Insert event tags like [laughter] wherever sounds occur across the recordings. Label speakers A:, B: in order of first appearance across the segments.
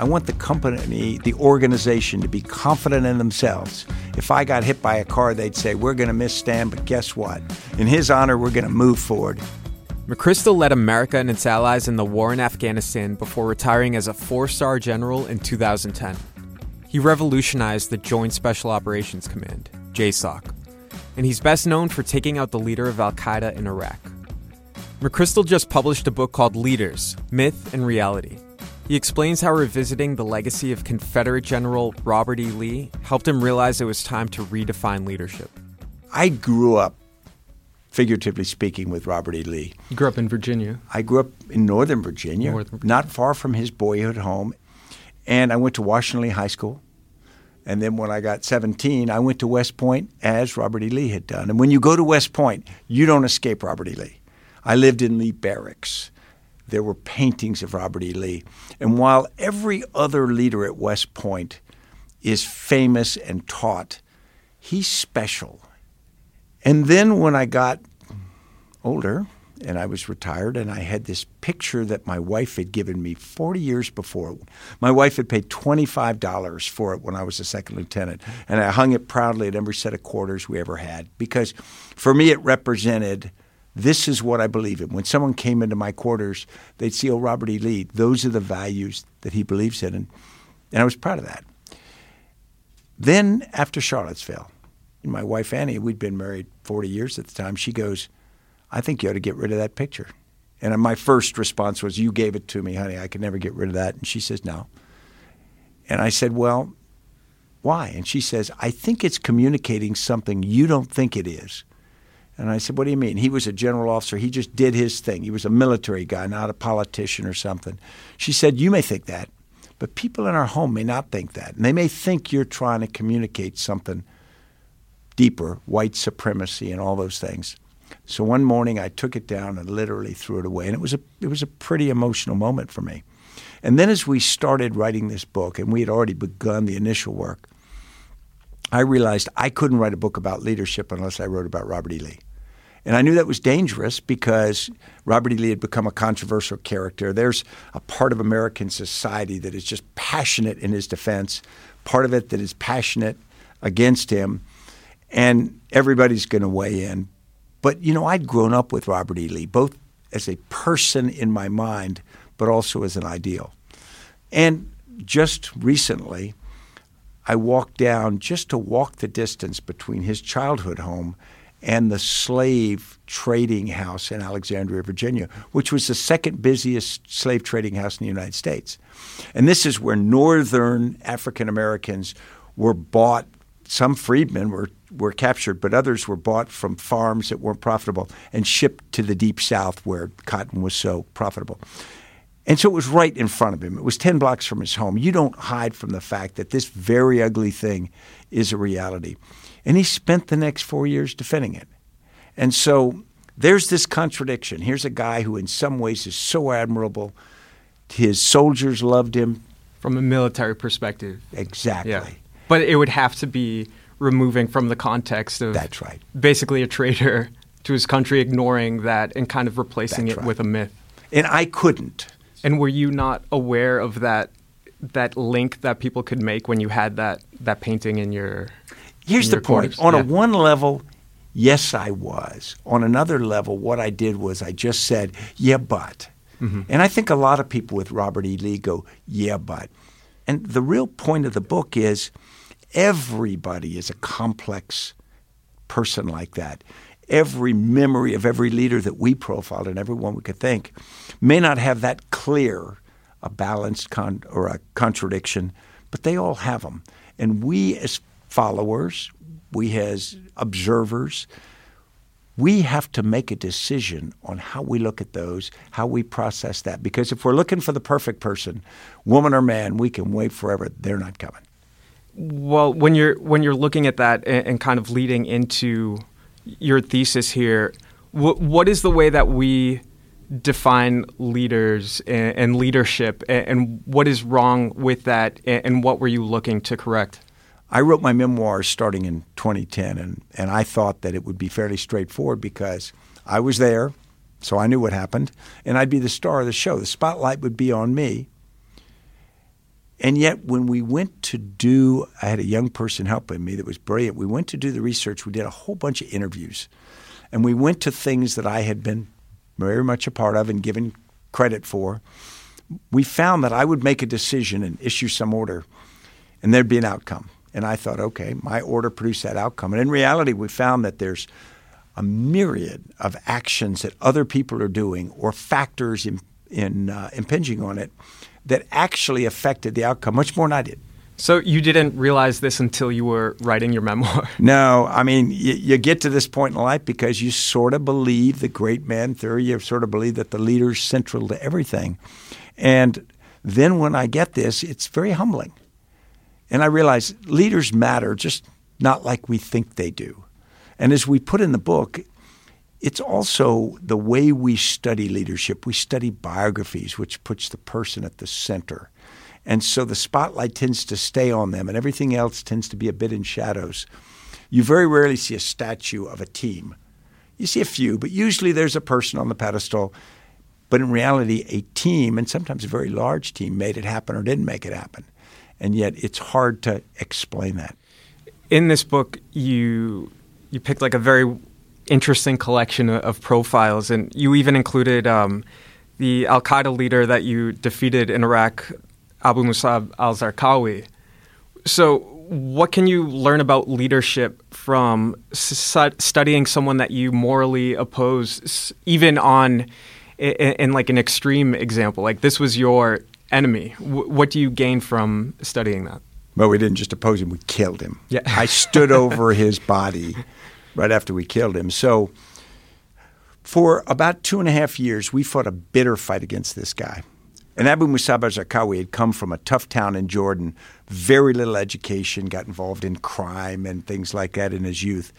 A: I want the company, the organization to be confident in themselves. If I got hit by a car, they'd say, We're going to miss Stan, but guess what? In his honor, we're going to move forward.
B: McChrystal led America and its allies in the war in Afghanistan before retiring as a four star general in 2010. He revolutionized the Joint Special Operations Command, JSOC, and he's best known for taking out the leader of Al Qaeda in Iraq. McChrystal just published a book called Leaders Myth and Reality he explains how revisiting the legacy of Confederate General Robert E. Lee helped him realize it was time to redefine leadership.
A: I grew up, figuratively speaking, with Robert E. Lee.
C: You grew up in Virginia?
A: I grew up in Northern Virginia, Northern. not far from his boyhood home. And I went to Washington Lee High School. And then when I got 17, I went to West Point as Robert E. Lee had done. And when you go to West Point, you don't escape Robert E. Lee. I lived in Lee Barracks there were paintings of Robert E. Lee. And while every other leader at West Point is famous and taught, he's special. And then when I got older and I was retired, and I had this picture that my wife had given me 40 years before. My wife had paid $25 for it when I was a second lieutenant, and I hung it proudly at every set of quarters we ever had because for me it represented this is what I believe in. When someone came into my quarters, they'd see, oh, Robert E. Lee, those are the values that he believes in. And, and I was proud of that. Then, after Charlottesville, my wife Annie, we'd been married 40 years at the time, she goes, I think you ought to get rid of that picture. And my first response was, You gave it to me, honey. I could never get rid of that. And she says, No. And I said, Well, why? And she says, I think it's communicating something you don't think it is. And I said, What do you mean? He was a general officer. He just did his thing. He was a military guy, not a politician or something. She said, You may think that, but people in our home may not think that. And they may think you're trying to communicate something deeper, white supremacy and all those things. So one morning I took it down and literally threw it away. And it was a, it was a pretty emotional moment for me. And then as we started writing this book, and we had already begun the initial work, I realized I couldn't write a book about leadership unless I wrote about Robert E. Lee. And I knew that was dangerous because Robert E. Lee had become a controversial character. There's a part of American society that is just passionate in his defense, part of it that is passionate against him, and everybody's going to weigh in. But, you know, I'd grown up with Robert E. Lee, both as a person in my mind, but also as an ideal. And just recently, I walked down just to walk the distance between his childhood home and the slave trading house in Alexandria, Virginia, which was the second busiest slave trading house in the United States. And this is where northern African Americans were bought. Some freedmen were, were captured, but others were bought from farms that weren't profitable and shipped to the deep south where cotton was so profitable. And so it was right in front of him. It was 10 blocks from his home. You don't hide from the fact that this very ugly thing is a reality. And he spent the next four years defending it. And so there's this contradiction. Here's a guy who, in some ways, is so admirable. His soldiers loved him.
C: From a military perspective.
A: Exactly. Yeah.
C: But it would have to be removing from the context of.
A: That's right.
C: Basically, a traitor to his country, ignoring that and kind of replacing That's it right. with a myth.
A: And I couldn't.
C: And were you not aware of that that link that people could make when you had that that painting in your
A: Here's the point. On yeah. a one level, Yes, I was. On another level, what I did was I just said, yeah, but. Mm-hmm. And I think a lot of people with Robert E. Lee go, yeah, but. And the real point of the book is everybody is a complex person like that. Every memory of every leader that we profiled and everyone we could think may not have that clear a balanced con- or a contradiction, but they all have them. And we as followers, we as observers, we have to make a decision on how we look at those, how we process that. Because if we're looking for the perfect person, woman or man, we can wait forever. They're not coming.
C: Well, when you're when you're looking at that and, and kind of leading into your thesis here, wh- what is the way that we define leaders and, and leadership, and, and, what is wrong with that, and what were you looking to correct?
A: I wrote my memoirs starting in 2010, and, and I thought that it would be fairly straightforward because I was there, so I knew what happened, and I'd be the star of the show. The spotlight would be on me. And yet, when we went to do, I had a young person helping me that was brilliant. We went to do the research. We did a whole bunch of interviews. And we went to things that I had been very much a part of and given credit for. We found that I would make a decision and issue some order, and there'd be an outcome. And I thought, okay, my order produced that outcome. And in reality, we found that there's a myriad of actions that other people are doing or factors in, in uh, impinging on it that actually affected the outcome much more than I did.
C: So you didn't realize this until you were writing your memoir? [laughs]
A: No, I mean you, you, get to this point in life because you sort of believe the great man theory. You sort of believe that the leader's central to everything, and then when I get this, it's very humbling. And I realize leaders matter, just not like we think they do. And as we put in the book, it's also the way we study leadership. We study biographies, which puts the person at the center. And so the spotlight tends to stay on them, and everything else tends to be a bit in shadows. You very rarely see a statue of a team. You see a few, but usually there's a person on the pedestal. But in reality, a team, and sometimes a very large team, made it happen or didn't make it happen and yet it's hard to explain that.
C: In this book, you you picked like a very interesting collection of profiles, and you even included um, the Al Qaeda leader that you defeated in Iraq, Abu Musab al Zarqawi. So, what can you learn about leadership from studying someone that you morally oppose, even on in, in, like an extreme example? Like this was your enemy. W- what do you gain from studying that?
A: Well, we didn't just oppose him; we killed him.
C: Yeah.
A: I stood [laughs] over his body right after we killed him. So, for about two and a half years, we fought a bitter fight against this guy. And Abu Musab al-Zarqawi had come from a tough town in Jordan, very little education, got involved in crime and things like that in his youth.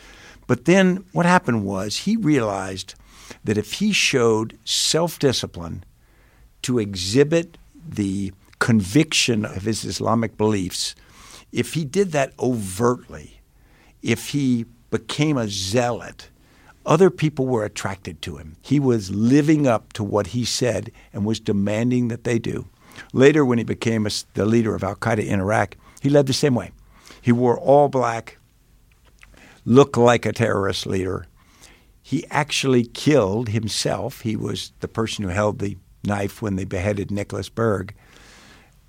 A: But then what happened was he realized that if he showed self-discipline to exhibit the conviction of his Islamic beliefs, if he did that overtly, if he became a zealot, other people were attracted to him. He was living up to what he said and was demanding that they do. Later, when he became a, the leader of Al Qaeda in Iraq, he led the same way. He wore all black, looked like a terrorist leader. He actually killed himself. He was the person who held the knife when they beheaded Nicholas Berg.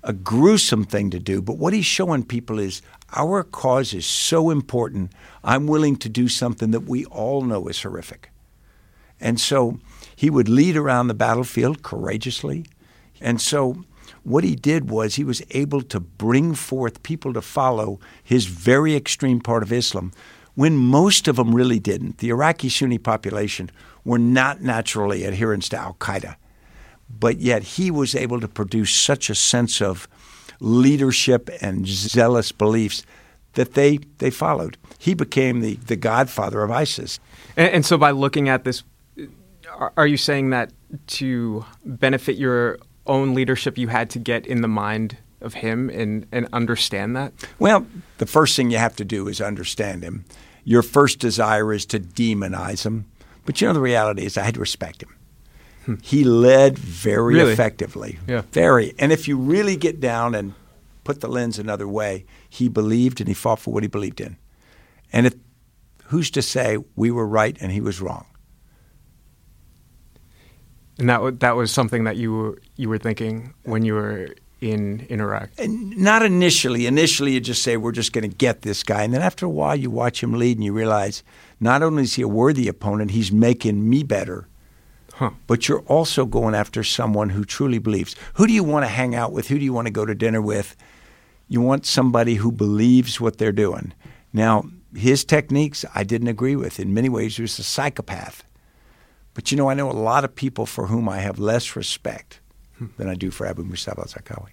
A: A gruesome thing to do, but what he's showing people is our cause is so important, I'm willing to do something that we all know is horrific. And so he would lead around the battlefield courageously. And so what he did was he was able to bring forth people to follow his very extreme part of Islam when most of them really didn't. The Iraqi Sunni population were not naturally adherents to Al Qaeda but yet he was able to produce such a sense of leadership and zealous beliefs that they, they followed. He became the, the godfather of ISIS.
C: And, and so, by looking at this, are you saying that to benefit your own leadership, you had to get in the mind of him and, and understand that?
A: Well, the first thing you have to do is understand him. Your first desire is to demonize him. But you know, the reality is, I had to respect him. He led very
C: really?
A: effectively.
C: Yeah.
A: Very. And if you really get down and put the lens another way, he believed and he fought for what he believed in. And it, who's to say we were right and he was wrong?
C: And that that was something that you were you were thinking when you were in in Iraq.
A: And not initially. Initially, you just say we're just going to get this guy, and then after a while, you watch him lead, and you realize not only is he a worthy opponent, he's making me better. Huh. But you're also going after someone who truly believes. Who do you want to hang out with? Who do you want to go to dinner with? You want somebody who believes what they're doing. Now, his techniques I didn't agree with. In many ways, he was a psychopath. But you know, I know a lot of people for whom I have less respect hmm. than I do for Abu Musab al-Zarqawi.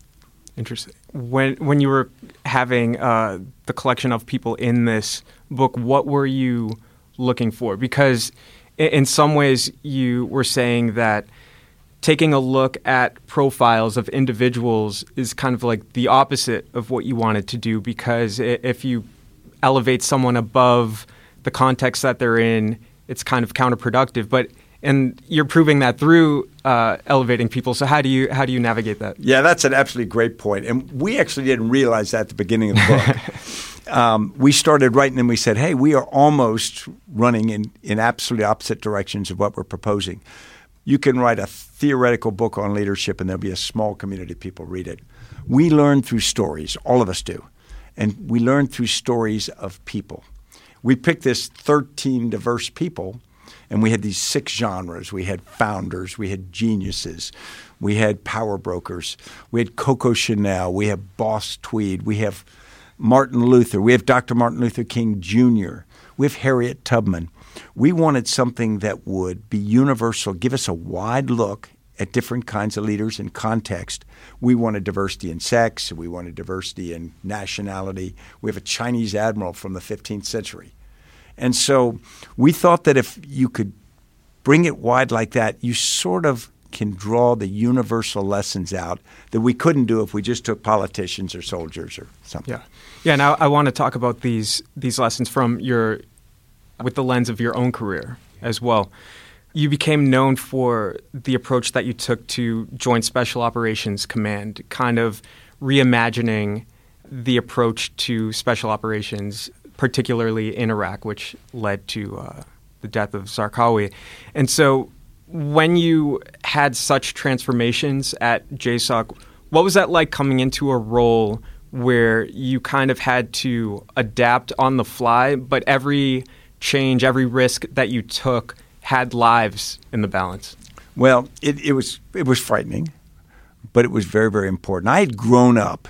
C: Interesting. When when you were having uh, the collection of people in this book, what were you looking for? Because in some ways, you were saying that taking a look at profiles of individuals is kind of like the opposite of what you wanted to do. Because if you elevate someone above the context that they're in, it's kind of counterproductive. But and you're proving that through uh, elevating people. So how do you how do you navigate that?
A: Yeah, that's an absolutely great point. point, and we actually didn't realize that at the beginning of the book. [laughs] um, we started writing and we said, "Hey, we are almost running in in absolutely opposite directions of what we're proposing." You can write a theoretical book on leadership, and there'll be a small community of people read it. We learn through stories, all of us do, and we learn through stories of people. We picked this 13 diverse people and we had these six genres. We had founders, we had geniuses, we had power brokers, we had Coco Chanel, we have Boss Tweed, we have Martin Luther, we have Dr. Martin Luther King Jr., we have Harriet Tubman. We wanted something that would be universal, give us a wide look at different kinds of leaders and context. We wanted diversity in sex, we wanted diversity in nationality. We have a Chinese admiral from the 15th century. And so we thought that if you could bring it wide like that, you sort of can draw the universal lessons out that we couldn't do if we just took politicians or soldiers or something.
C: Yeah, yeah. Now I want to talk about these these lessons from your with the lens of your own career as well. You became known for the approach that you took to Joint Special Operations Command, kind of reimagining the approach to special operations particularly in Iraq, which led to uh, the death of Zarqawi. And so, when you had such transformations at JSOC, what was that like coming into a role where you kind of had to adapt on the fly, but every change, every risk that you took had lives in the balance?
A: Well, it, it was it was frightening, but it was very very important. I had grown up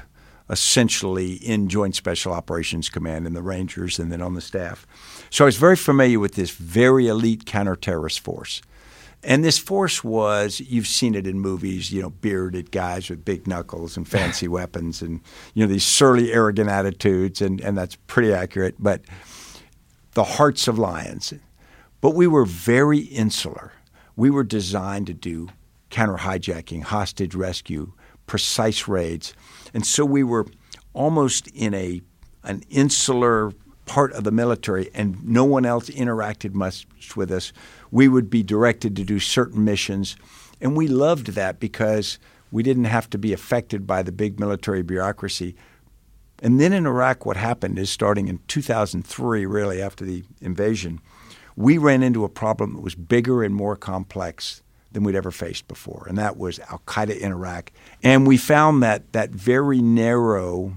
A: essentially in Joint Special Operations Command in the Rangers and then on the staff. So I was very familiar with this very elite counterterrorist force. And this force was, you've seen it in movies, you know, bearded guys with big knuckles and fancy [laughs] weapons and, you know, these surly, arrogant attitudes, and, and that's pretty accurate. But the hearts of lions. But we were very insular. We were designed to do counter hijacking, hostage rescue, precise raids. And so we were almost in a an insular part of the military and no one else interacted much with us. We would be directed to do certain missions. And we loved that because we didn't have to be affected by the big military bureaucracy. And then in Iraq, what happened is starting in 2003, really after the invasion, we ran into a problem that was bigger and more complex than we'd ever faced before, and that was Al Qaeda in Iraq. And we found that that very narrow,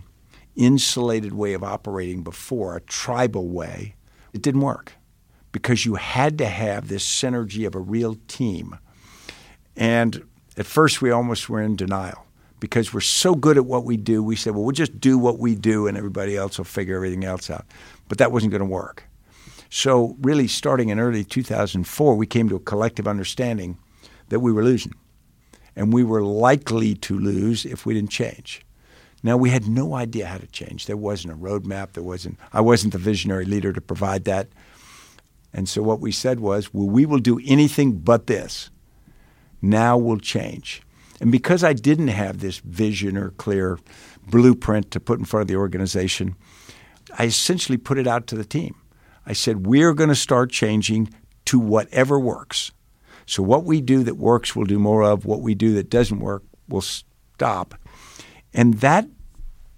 A: insulated way of operating before, a tribal way, it didn't work because you had to have this synergy of a real team. And at first, we almost were in denial because we're so good at what we do. We said, well, we'll just do what we do and everybody else will figure everything else out. But that wasn't going to work. So, really, starting in early 2004, we came to a collective understanding that we were losing. And we were likely to lose if we didn't change. Now we had no idea how to change. There wasn't a roadmap. There wasn't. I wasn't the visionary leader to provide that. And so what we said was, well, we will do anything but this. Now we'll change. And because I didn't have this vision or clear blueprint to put in front of the organization, I essentially put it out to the team. I said, we're going to start changing to whatever works. So what we do that works, we'll do more of. What we do that doesn't work, we'll stop. And that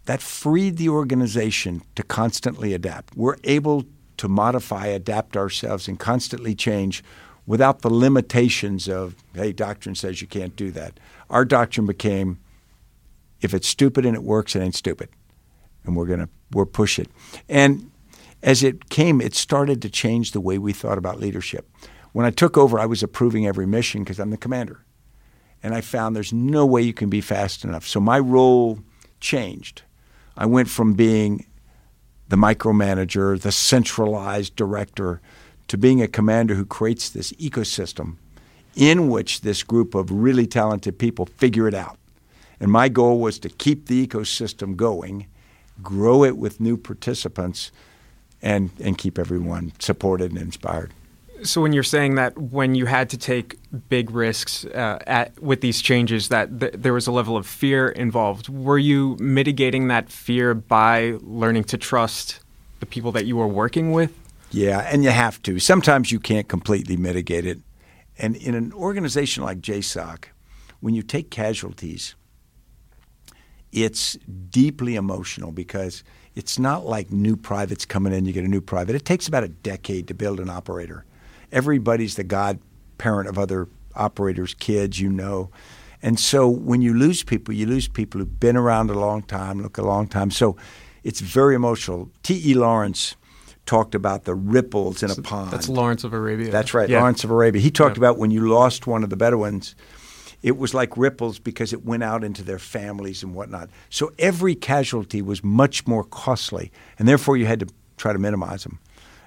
A: that freed the organization to constantly adapt. We're able to modify, adapt ourselves, and constantly change without the limitations of, hey, doctrine says you can't do that. Our doctrine became if it's stupid and it works, it ain't stupid. And we're gonna we're push it. And as it came, it started to change the way we thought about leadership. When I took over, I was approving every mission because I'm the commander. And I found there's no way you can be fast enough. So my role changed. I went from being the micromanager, the centralized director, to being a commander who creates this ecosystem in which this group of really talented people figure it out. And my goal was to keep the ecosystem going, grow it with new participants, and, and keep everyone supported and inspired.
C: So when you're saying that when you had to take big risks uh, at, with these changes, that th- there was a level of fear involved, were you mitigating that fear by learning to trust the people that you were working with?
A: Yeah, and you have to. Sometimes you can't completely mitigate it. And in an organization like JSOC, when you take casualties, it's deeply emotional because it's not like new privates coming in, you get a new private. It takes about a decade to build an operator. Everybody's the godparent of other operators' kids, you know. And so when you lose people, you lose people who've been around a long time, look a long time. So it's very emotional. T.E. Lawrence talked about the ripples in a pond.
C: That's Lawrence of Arabia.
A: That's right, yeah. Lawrence of Arabia. He talked yeah. about when you lost one of the Bedouins, it was like ripples because it went out into their families and whatnot. So every casualty was much more costly, and therefore you had to try to minimize them.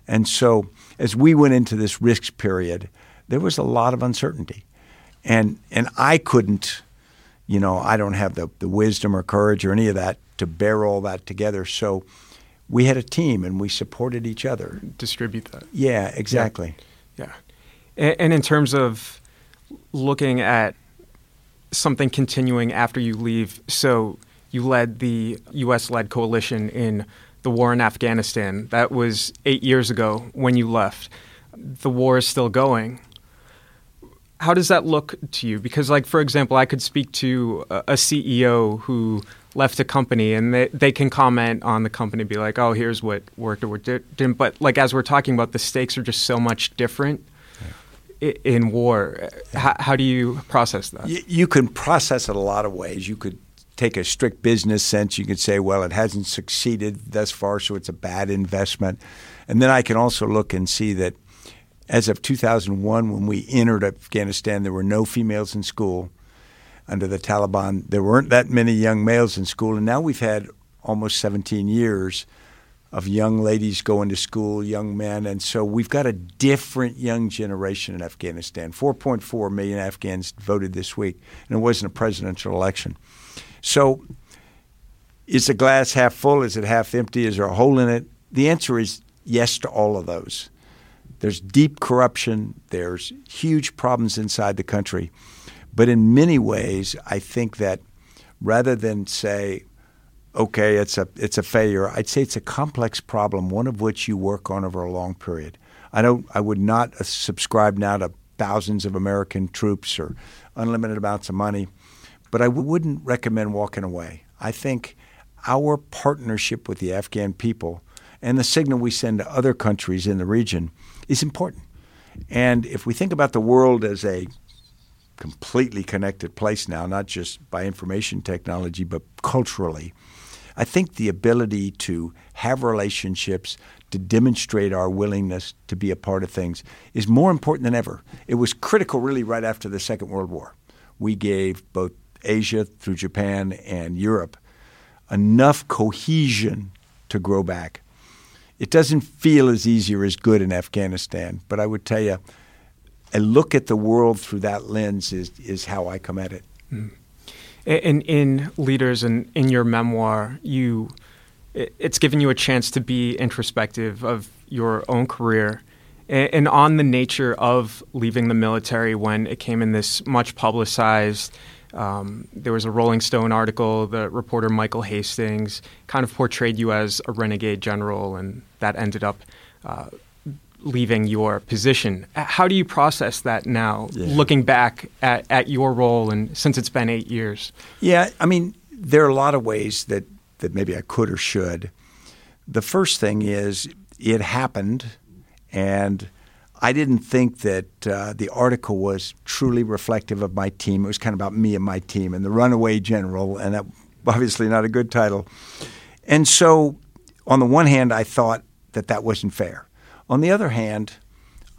A: And so as we went into this risk period, there was a lot of uncertainty. And and I couldn't, you know, I don't have the, the wisdom or courage or any of that to bear all that together. So we had a team and we supported each other.
C: Distribute that.
A: Yeah, exactly.
C: Yeah. yeah. And, in terms of looking at something continuing after you leave, so you led the U.S. led coalition in the war in Afghanistan. That was eight years ago when you left. The war is still going. How does that look to you? Because, like, for example, I could speak to a CEO who left a company and they, they can comment on the company be like oh here's what worked or what didn't but like as we're talking about the stakes are just so much different yeah. in war yeah. how, how, do you process that
A: you, you can process it a lot of ways you could take a strict business sense you could say well it hasn't succeeded thus far so it's a bad investment and then i can also look and see that as of 2001 when we entered afghanistan there were no females in school under the Taliban, there weren't that many young males in school, and now we've had almost 17 years of young ladies going to school, young men, and so we've got a different young generation in Afghanistan. 4.4 million Afghans voted this week, and it wasn't a presidential election. So, is the glass half full? Is it half empty? Is there a hole in it? The answer is yes to all of those. There's deep corruption. There's huge problems inside the country. But in many ways, I think that rather than say, okay, it's a it's a failure, I'd say it's a complex problem, one of which you work on over a long period. I don't. I would not uh, subscribe now to thousands of American troops or unlimited amounts of money, but I wouldn't recommend walking away. I think our partnership with the Afghan people and the signal we send to other countries in the region is important. And if we think about the world as a completely connected place now, not just by information technology, but culturally. I think the ability to have relationships, to demonstrate our willingness to be a part of things is more important than ever. It was critical, really, right after the Second World War. We gave both Asia through Japan and Europe enough cohesion to grow back. It doesn't feel as easy or as good in Afghanistan, but I would tell you, a look at the world through that lens is is how I come at it. Mm.
C: In in leaders and in your memoir, you it's given you a chance to be introspective of your own career and, on the nature of leaving the military when it came in this much publicized. Um, there was a Rolling Stone article. The reporter Michael Hastings kind of portrayed you as a renegade general, and that ended up uh, leaving your position. How do you process that now, yeah. looking back at, at your role and since it's been eight years?
A: Yeah, I mean, there are a lot of ways that, that maybe I could or should. The first thing is it happened, and I didn't think that uh, the article was truly reflective of my team. It was kind of about me and my team and the runaway general, and that obviously not a good title. And so, on the one hand, I thought that that wasn't fair. On the other hand,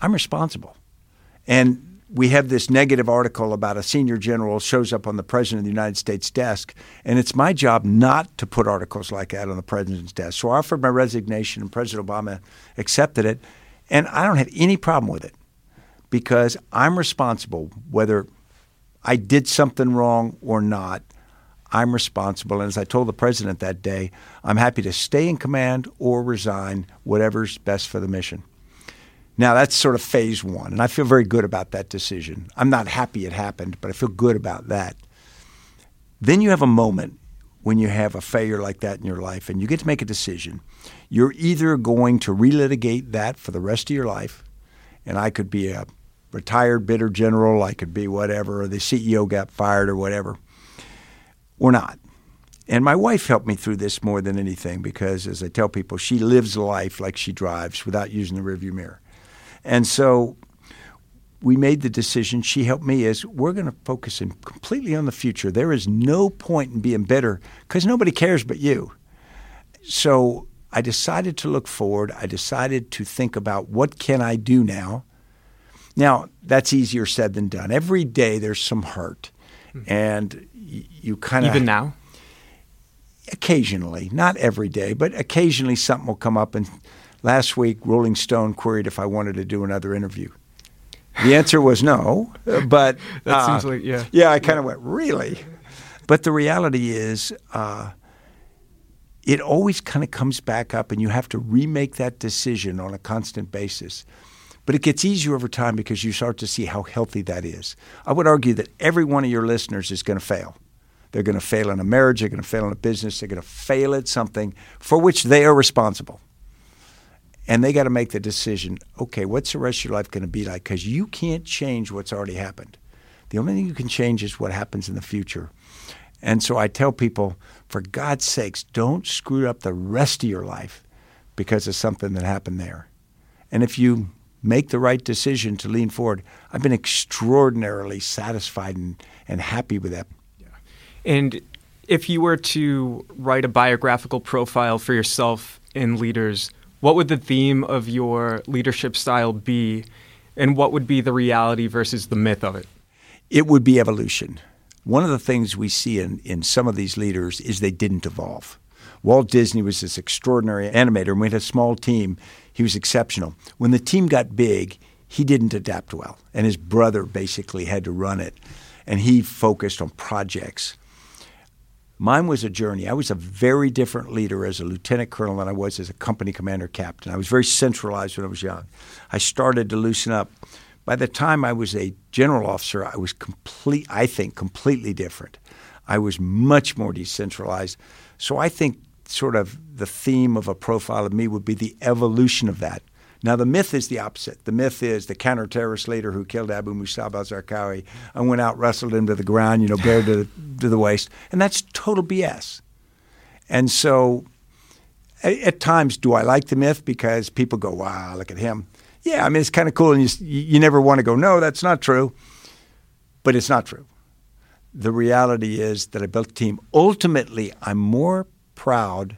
A: I'm responsible. And we have this negative article about a senior general shows up on the president of the United States desk, and it's my job not to put articles like that on the president's desk. So I offered my resignation, and President Obama accepted it, and I don't have any problem with it because I'm responsible whether I did something wrong or not. I'm responsible. And as I told the president that day, I'm happy to stay in command or resign, whatever's best for the mission. Now, that's sort of phase one, and I feel very good about that decision. I'm not happy it happened, but I feel good about that. Then you have a moment when you have a failure like that in your life and you get to make a decision. You're either going to relitigate that for the rest of your life, and I could be a retired bitter general, I could be whatever, or the CEO got fired or whatever, or not. And my wife helped me through this more than anything because, as I tell people, she lives life like she drives without using the rearview mirror. And so we made the decision. She helped me is we're going to focus in completely on the future. There is no point in being bitter because nobody cares but you. So I decided to look forward. I decided to think about what can I do now. Now that's easier said than done. Every day there's some hurt, mm-hmm. and you kind
C: of even now.
A: Occasionally, not every day, but occasionally something will come up and Last week, Rolling Stone queried if I wanted to do another interview. The answer was no, but [laughs]
C: that uh, seems like yeah.
A: Yeah, I kind of went really, but the reality is, uh, it always kind of comes back up, and you have to remake that decision on a constant basis. But it gets easier over time because you start to see how healthy that is. I would argue that every one of your listeners is going to fail. They're going to fail in a marriage. They're going to fail in a business. They're going to fail at something for which they are responsible and they got to make the decision okay, what's the rest of your life going to be like? Because you can't change what's already happened. The only thing you can change is what happens in the future. And so I tell people, for God's sakes, don't screw up the rest of your life because of something that happened there. And if you make the right decision to lean forward, I've been extraordinarily satisfied and, and happy with that.
C: Yeah. And if you were to write a biographical profile for yourself in leaders, what would the theme of your leadership style be, and what would be the reality versus the myth of it?
A: It would be evolution. One of the things we see in, in some of these leaders is they didn't evolve. Walt Disney was this extraordinary animator, and we had a small team. He was exceptional. When the team got big, he didn't adapt well, and his brother basically had to run it, and he focused on projects. Mine was a journey. I was a very different leader as a lieutenant colonel than I was as a company commander captain. I was very centralized when I was young. I started to loosen up. By the time I was a general officer, I was complete I think completely different. I was much more decentralized. So I think sort of the theme of a profile of me would be the evolution of that. Now, the myth is the opposite. The myth is the counter-terrorist leader who killed Abu Musab al-Zarqawi and went out, wrestled him to the ground, you know, bare to, to the waist. And that's total BS. And so at times, do I like the myth? Because people go, wow, look at him. Yeah, I mean, it's kind of cool. And you, you never want to go, no, that's not true. But it's not true. The reality is that I built a team. Ultimately, I'm more proud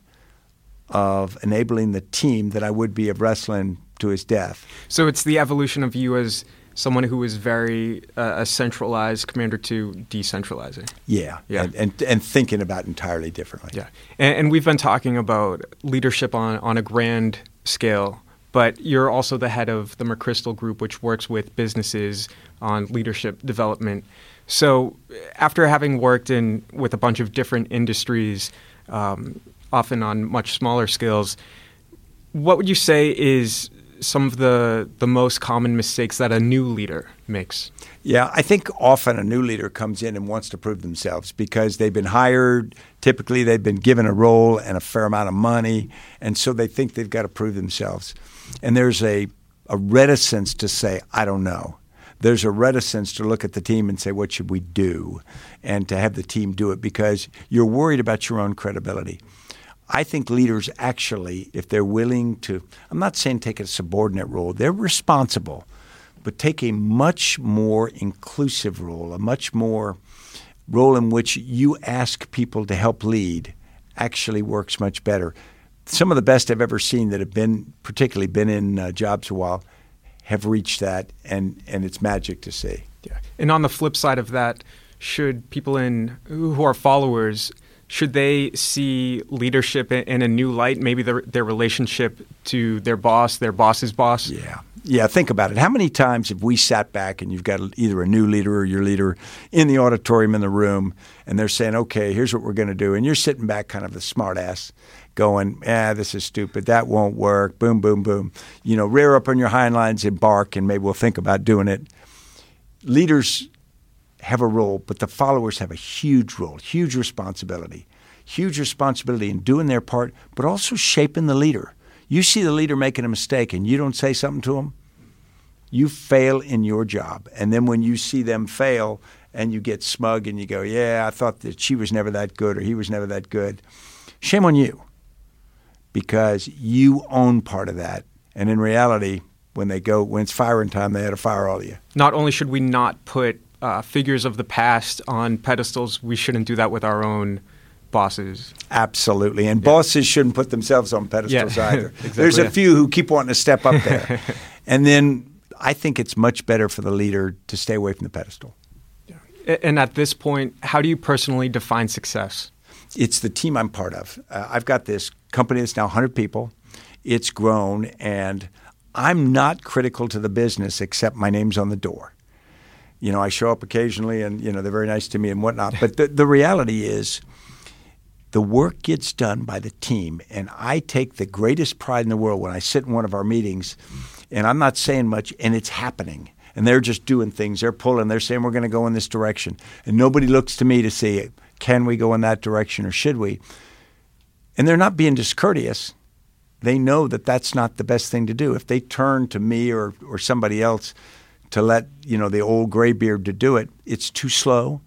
A: of enabling the team that I would be of wrestling to his death.
C: So it's the evolution of you as someone who was very uh, a centralized commander to decentralizing.
A: Yeah, yeah, and, and, and thinking about entirely differently.
C: Yeah, and, and, we've been talking about leadership on on a grand scale, but you're also the head of the McChrystal Group, which works with businesses on leadership development. So, after having worked in with a bunch of different industries, um, often on much smaller scales, what would you say is some of the the most common mistakes that a new leader makes?
A: Yeah, I think often a new leader comes in and wants to prove themselves because they've been hired. Typically, they've been given a role and a fair amount of money, and so they think they've got to prove themselves. And there's a a reticence to say, "I don't know." There's a reticence to look at the team and say, "What should we do?" and to have the team do it because you're worried about your own credibility. I think leaders actually, if they're willing to, I'm not saying take a subordinate role, they're responsible, but take a much more inclusive role, a much more role in which you ask people to help lead actually works much better. Some of the best I've ever seen that have been, particularly been in uh, jobs a while, have reached that, and, and it's magic to see.
C: Yeah. And on the flip side of that, should people in who are followers should they see leadership in a new light? Maybe their their relationship to their boss, their boss's boss.
A: Yeah, yeah. Think about it. How many times have we sat back and you've got either a new leader or your leader in the auditorium in the room, and they're saying, "Okay, here's what we're going to do," and you're sitting back, kind of a smartass, going, "Ah, this is stupid. That won't work." Boom, boom, boom. You know, rear up on your hind lines and bark, and maybe we'll think about doing it. Leaders have a role, but the followers have a huge role, huge responsibility, huge responsibility in doing their part, but also shaping the leader. You see the leader making a mistake and you don't say something to them, you fail in your job. And then when you see them fail and you get smug and you go, Yeah, I thought that she was never that good or he was never that good, shame on you because you own part of that. And in reality, when they go, when it's firing time, they had to fire all of you.
C: Not only should we not put uh, figures of the past on pedestals, we shouldn't do that with our own bosses.
A: Absolutely. And yeah. bosses shouldn't put themselves on pedestals yeah. [laughs] either. exactly, There's a yeah. few who keep wanting to step up there. [laughs] and then I think it's much better for the leader to stay away from the pedestal.
C: And at this point, how do you personally define success?
A: It's the team I'm part of. Uh, I've got this company that's now 100 people. It's grown, and I'm not critical to the business except my name's on the door you know, I show up occasionally and, you know, they're very nice to me and whatnot. But the, the reality is the work gets done by the team. And I take the greatest pride in the world when I sit in one of our meetings and I'm not saying much and it's happening. And they're just doing things. They're pulling. They're saying we're going to go in this direction. And nobody looks to me to say, can we go in that direction or should we? And they're not being discourteous. They know that that's not the best thing to do. If they turn to me or, or somebody else – to let you know the old graybeard to do it, it's too slow.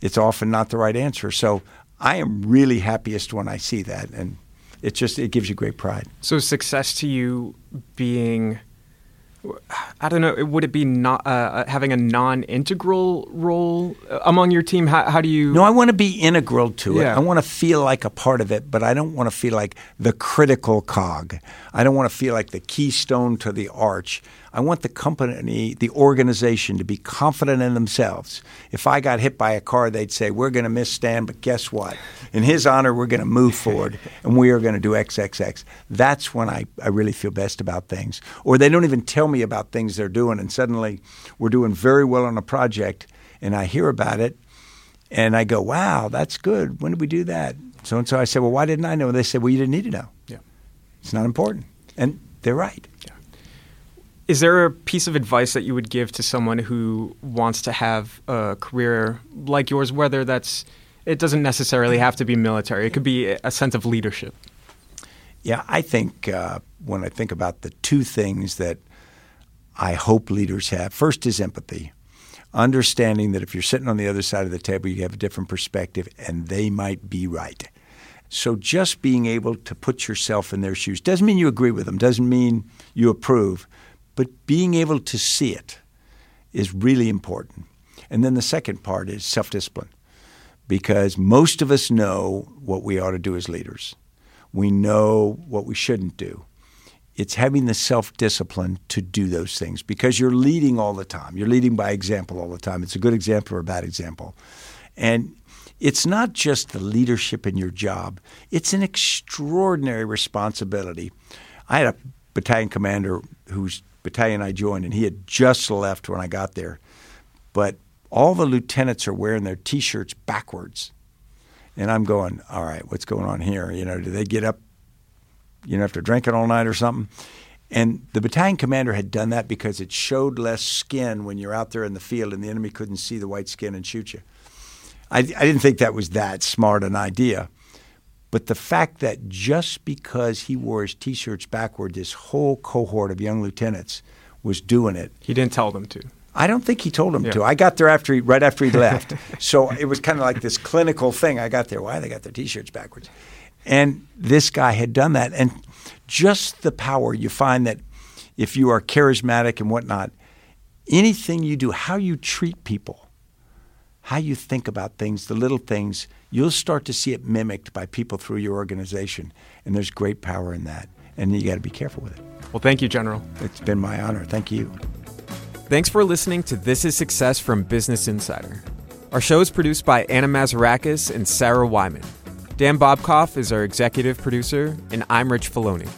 A: It's often not the right answer. So I am really happiest when I see that, and it just it gives you great pride.
C: So success to you being I don't know. Would it be not uh, uh, having a non-integral role among your team? How, how do you?
A: No, I want to be integral to it. Yeah. I want to feel like a part of it, but I don't want to feel like the critical cog. I don't want to feel like the keystone to the arch. I want the company, the organization to be confident in themselves. If I got hit by a car, they'd say, We're going to miss Stan, but guess what? In his honor, we're going to move forward and we are going to do XXX. That's when I, I really feel best about things. Or they don't even tell me about things they're doing, and suddenly we're doing very well on a project, and I hear about it, and I go, Wow, that's good. When did we do that? So and so I said, Well, why didn't I know? And they said, Well, you didn't need to know.
C: Yeah.
A: It's not important. And they're right.
C: Is there a piece of advice that you would give to someone who wants to have a career like yours, whether that's it doesn't necessarily have to be military. It could be a sense of leadership.
A: Yeah, I think uh, when I think about the two things that I hope leaders have, first is empathy, understanding that if you're sitting on the other side of the table, you have a different perspective, and they might be right. So just being able to put yourself in their shoes doesn't mean you agree with them, doesn't mean you approve, but being able to see it is really important. And then the second part is self discipline, because most of us know what we ought to do as leaders. We know what we shouldn't do. It's having the self discipline to do those things because you're leading all the time. You're leading by example all the time. It's a good example or a bad example. And it's not just the leadership in your job, it's an extraordinary responsibility. I had a battalion commander whose battalion I joined, and he had just left when I got there. But all the lieutenants are wearing their T-shirts backwards, and I'm going, all right, what's going on here? You know, do they get up, you know, after drinking all night or something? And the battalion commander had done that because it showed less skin when you're out there in the field and the enemy couldn't see the white skin and shoot you. I, I didn't think that was that smart an idea. But the fact that just because he wore his T-shirts backward, this whole cohort of young lieutenants was doing it.
C: He didn't tell them to.
A: I don't think he told them yeah. to. I got there after he, right after he left, [laughs] so it was kind of like this clinical thing. I got there. Why they got their T-shirts backwards? And this guy had done that. And just the power, you find that if you are charismatic and whatnot, anything you do, how you treat people, how you think about things, the little things, you'll start to see it mimicked by people through your organization. And there's great power in that. And you got to be careful with it.
D: Well, thank you, General.
A: It's been my honor. Thank you.
C: Thanks for listening to This is Success from Business Insider. Our show is produced by Anna Mazarakis and Sarah Wyman. Dan Bobkoff is our executive producer, and I'm Rich Feloni.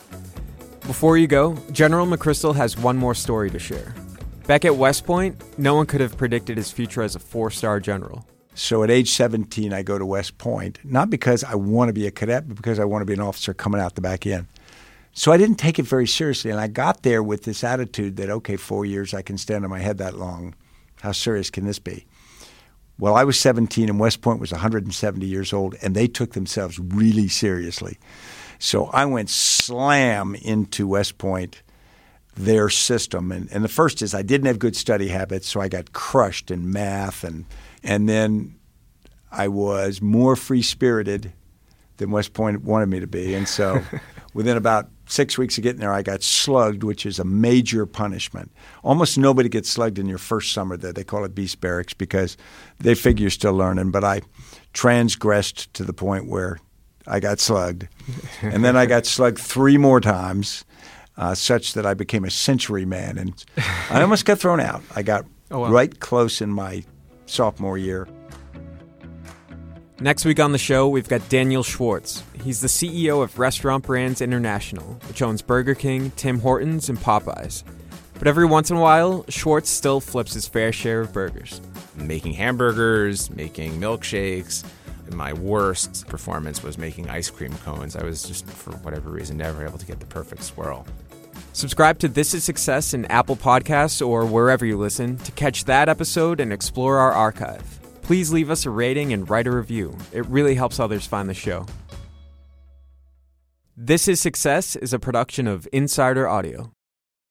C: Before you go, General McChrystal has one more story to share. Back at West Point, no one could have predicted his future as a four star general.
A: So at age 17, I go to West Point, not because I want to be a cadet, but because I want to be an officer coming out the back end. So I didn't take it very seriously. And I got there with this attitude that, okay, four years, I can stand on my head that long. How serious can this be? Well, I was 17 and West Point was 170 years old, and they took themselves really seriously. So I went slam into West Point, their system. And, and the first is I didn't have good study habits, so I got crushed in math. And, and then I was more free spirited than West Point wanted me to be. And so [laughs] within about six weeks of getting there, I got slugged, which is a major punishment. Almost nobody gets slugged in your first summer there. They call it beast barracks because they figure you're still learning. But I transgressed to the point where I got slugged. [laughs] and then I got slugged three more times, uh, such that I became a century man. And [laughs] I almost got thrown out. I got oh, wow. right close in my sophomore year.
C: Next week on the show, we've got Daniel Schwartz. He's the CEO of Restaurant Brands International, which owns Burger King, Tim Hortons, and Popeyes. But every once in a while, Schwartz still flips his fair share of burgers.
E: Making hamburgers, making milkshakes. My worst performance was making ice cream cones. I was just, for whatever reason, never able to get the perfect swirl.
C: Subscribe to This Is Success in Apple Podcasts or wherever you listen to catch that episode and explore our archive please leave us a rating and write a review. It really helps others find the show. This is Success is a production of Insider Audio.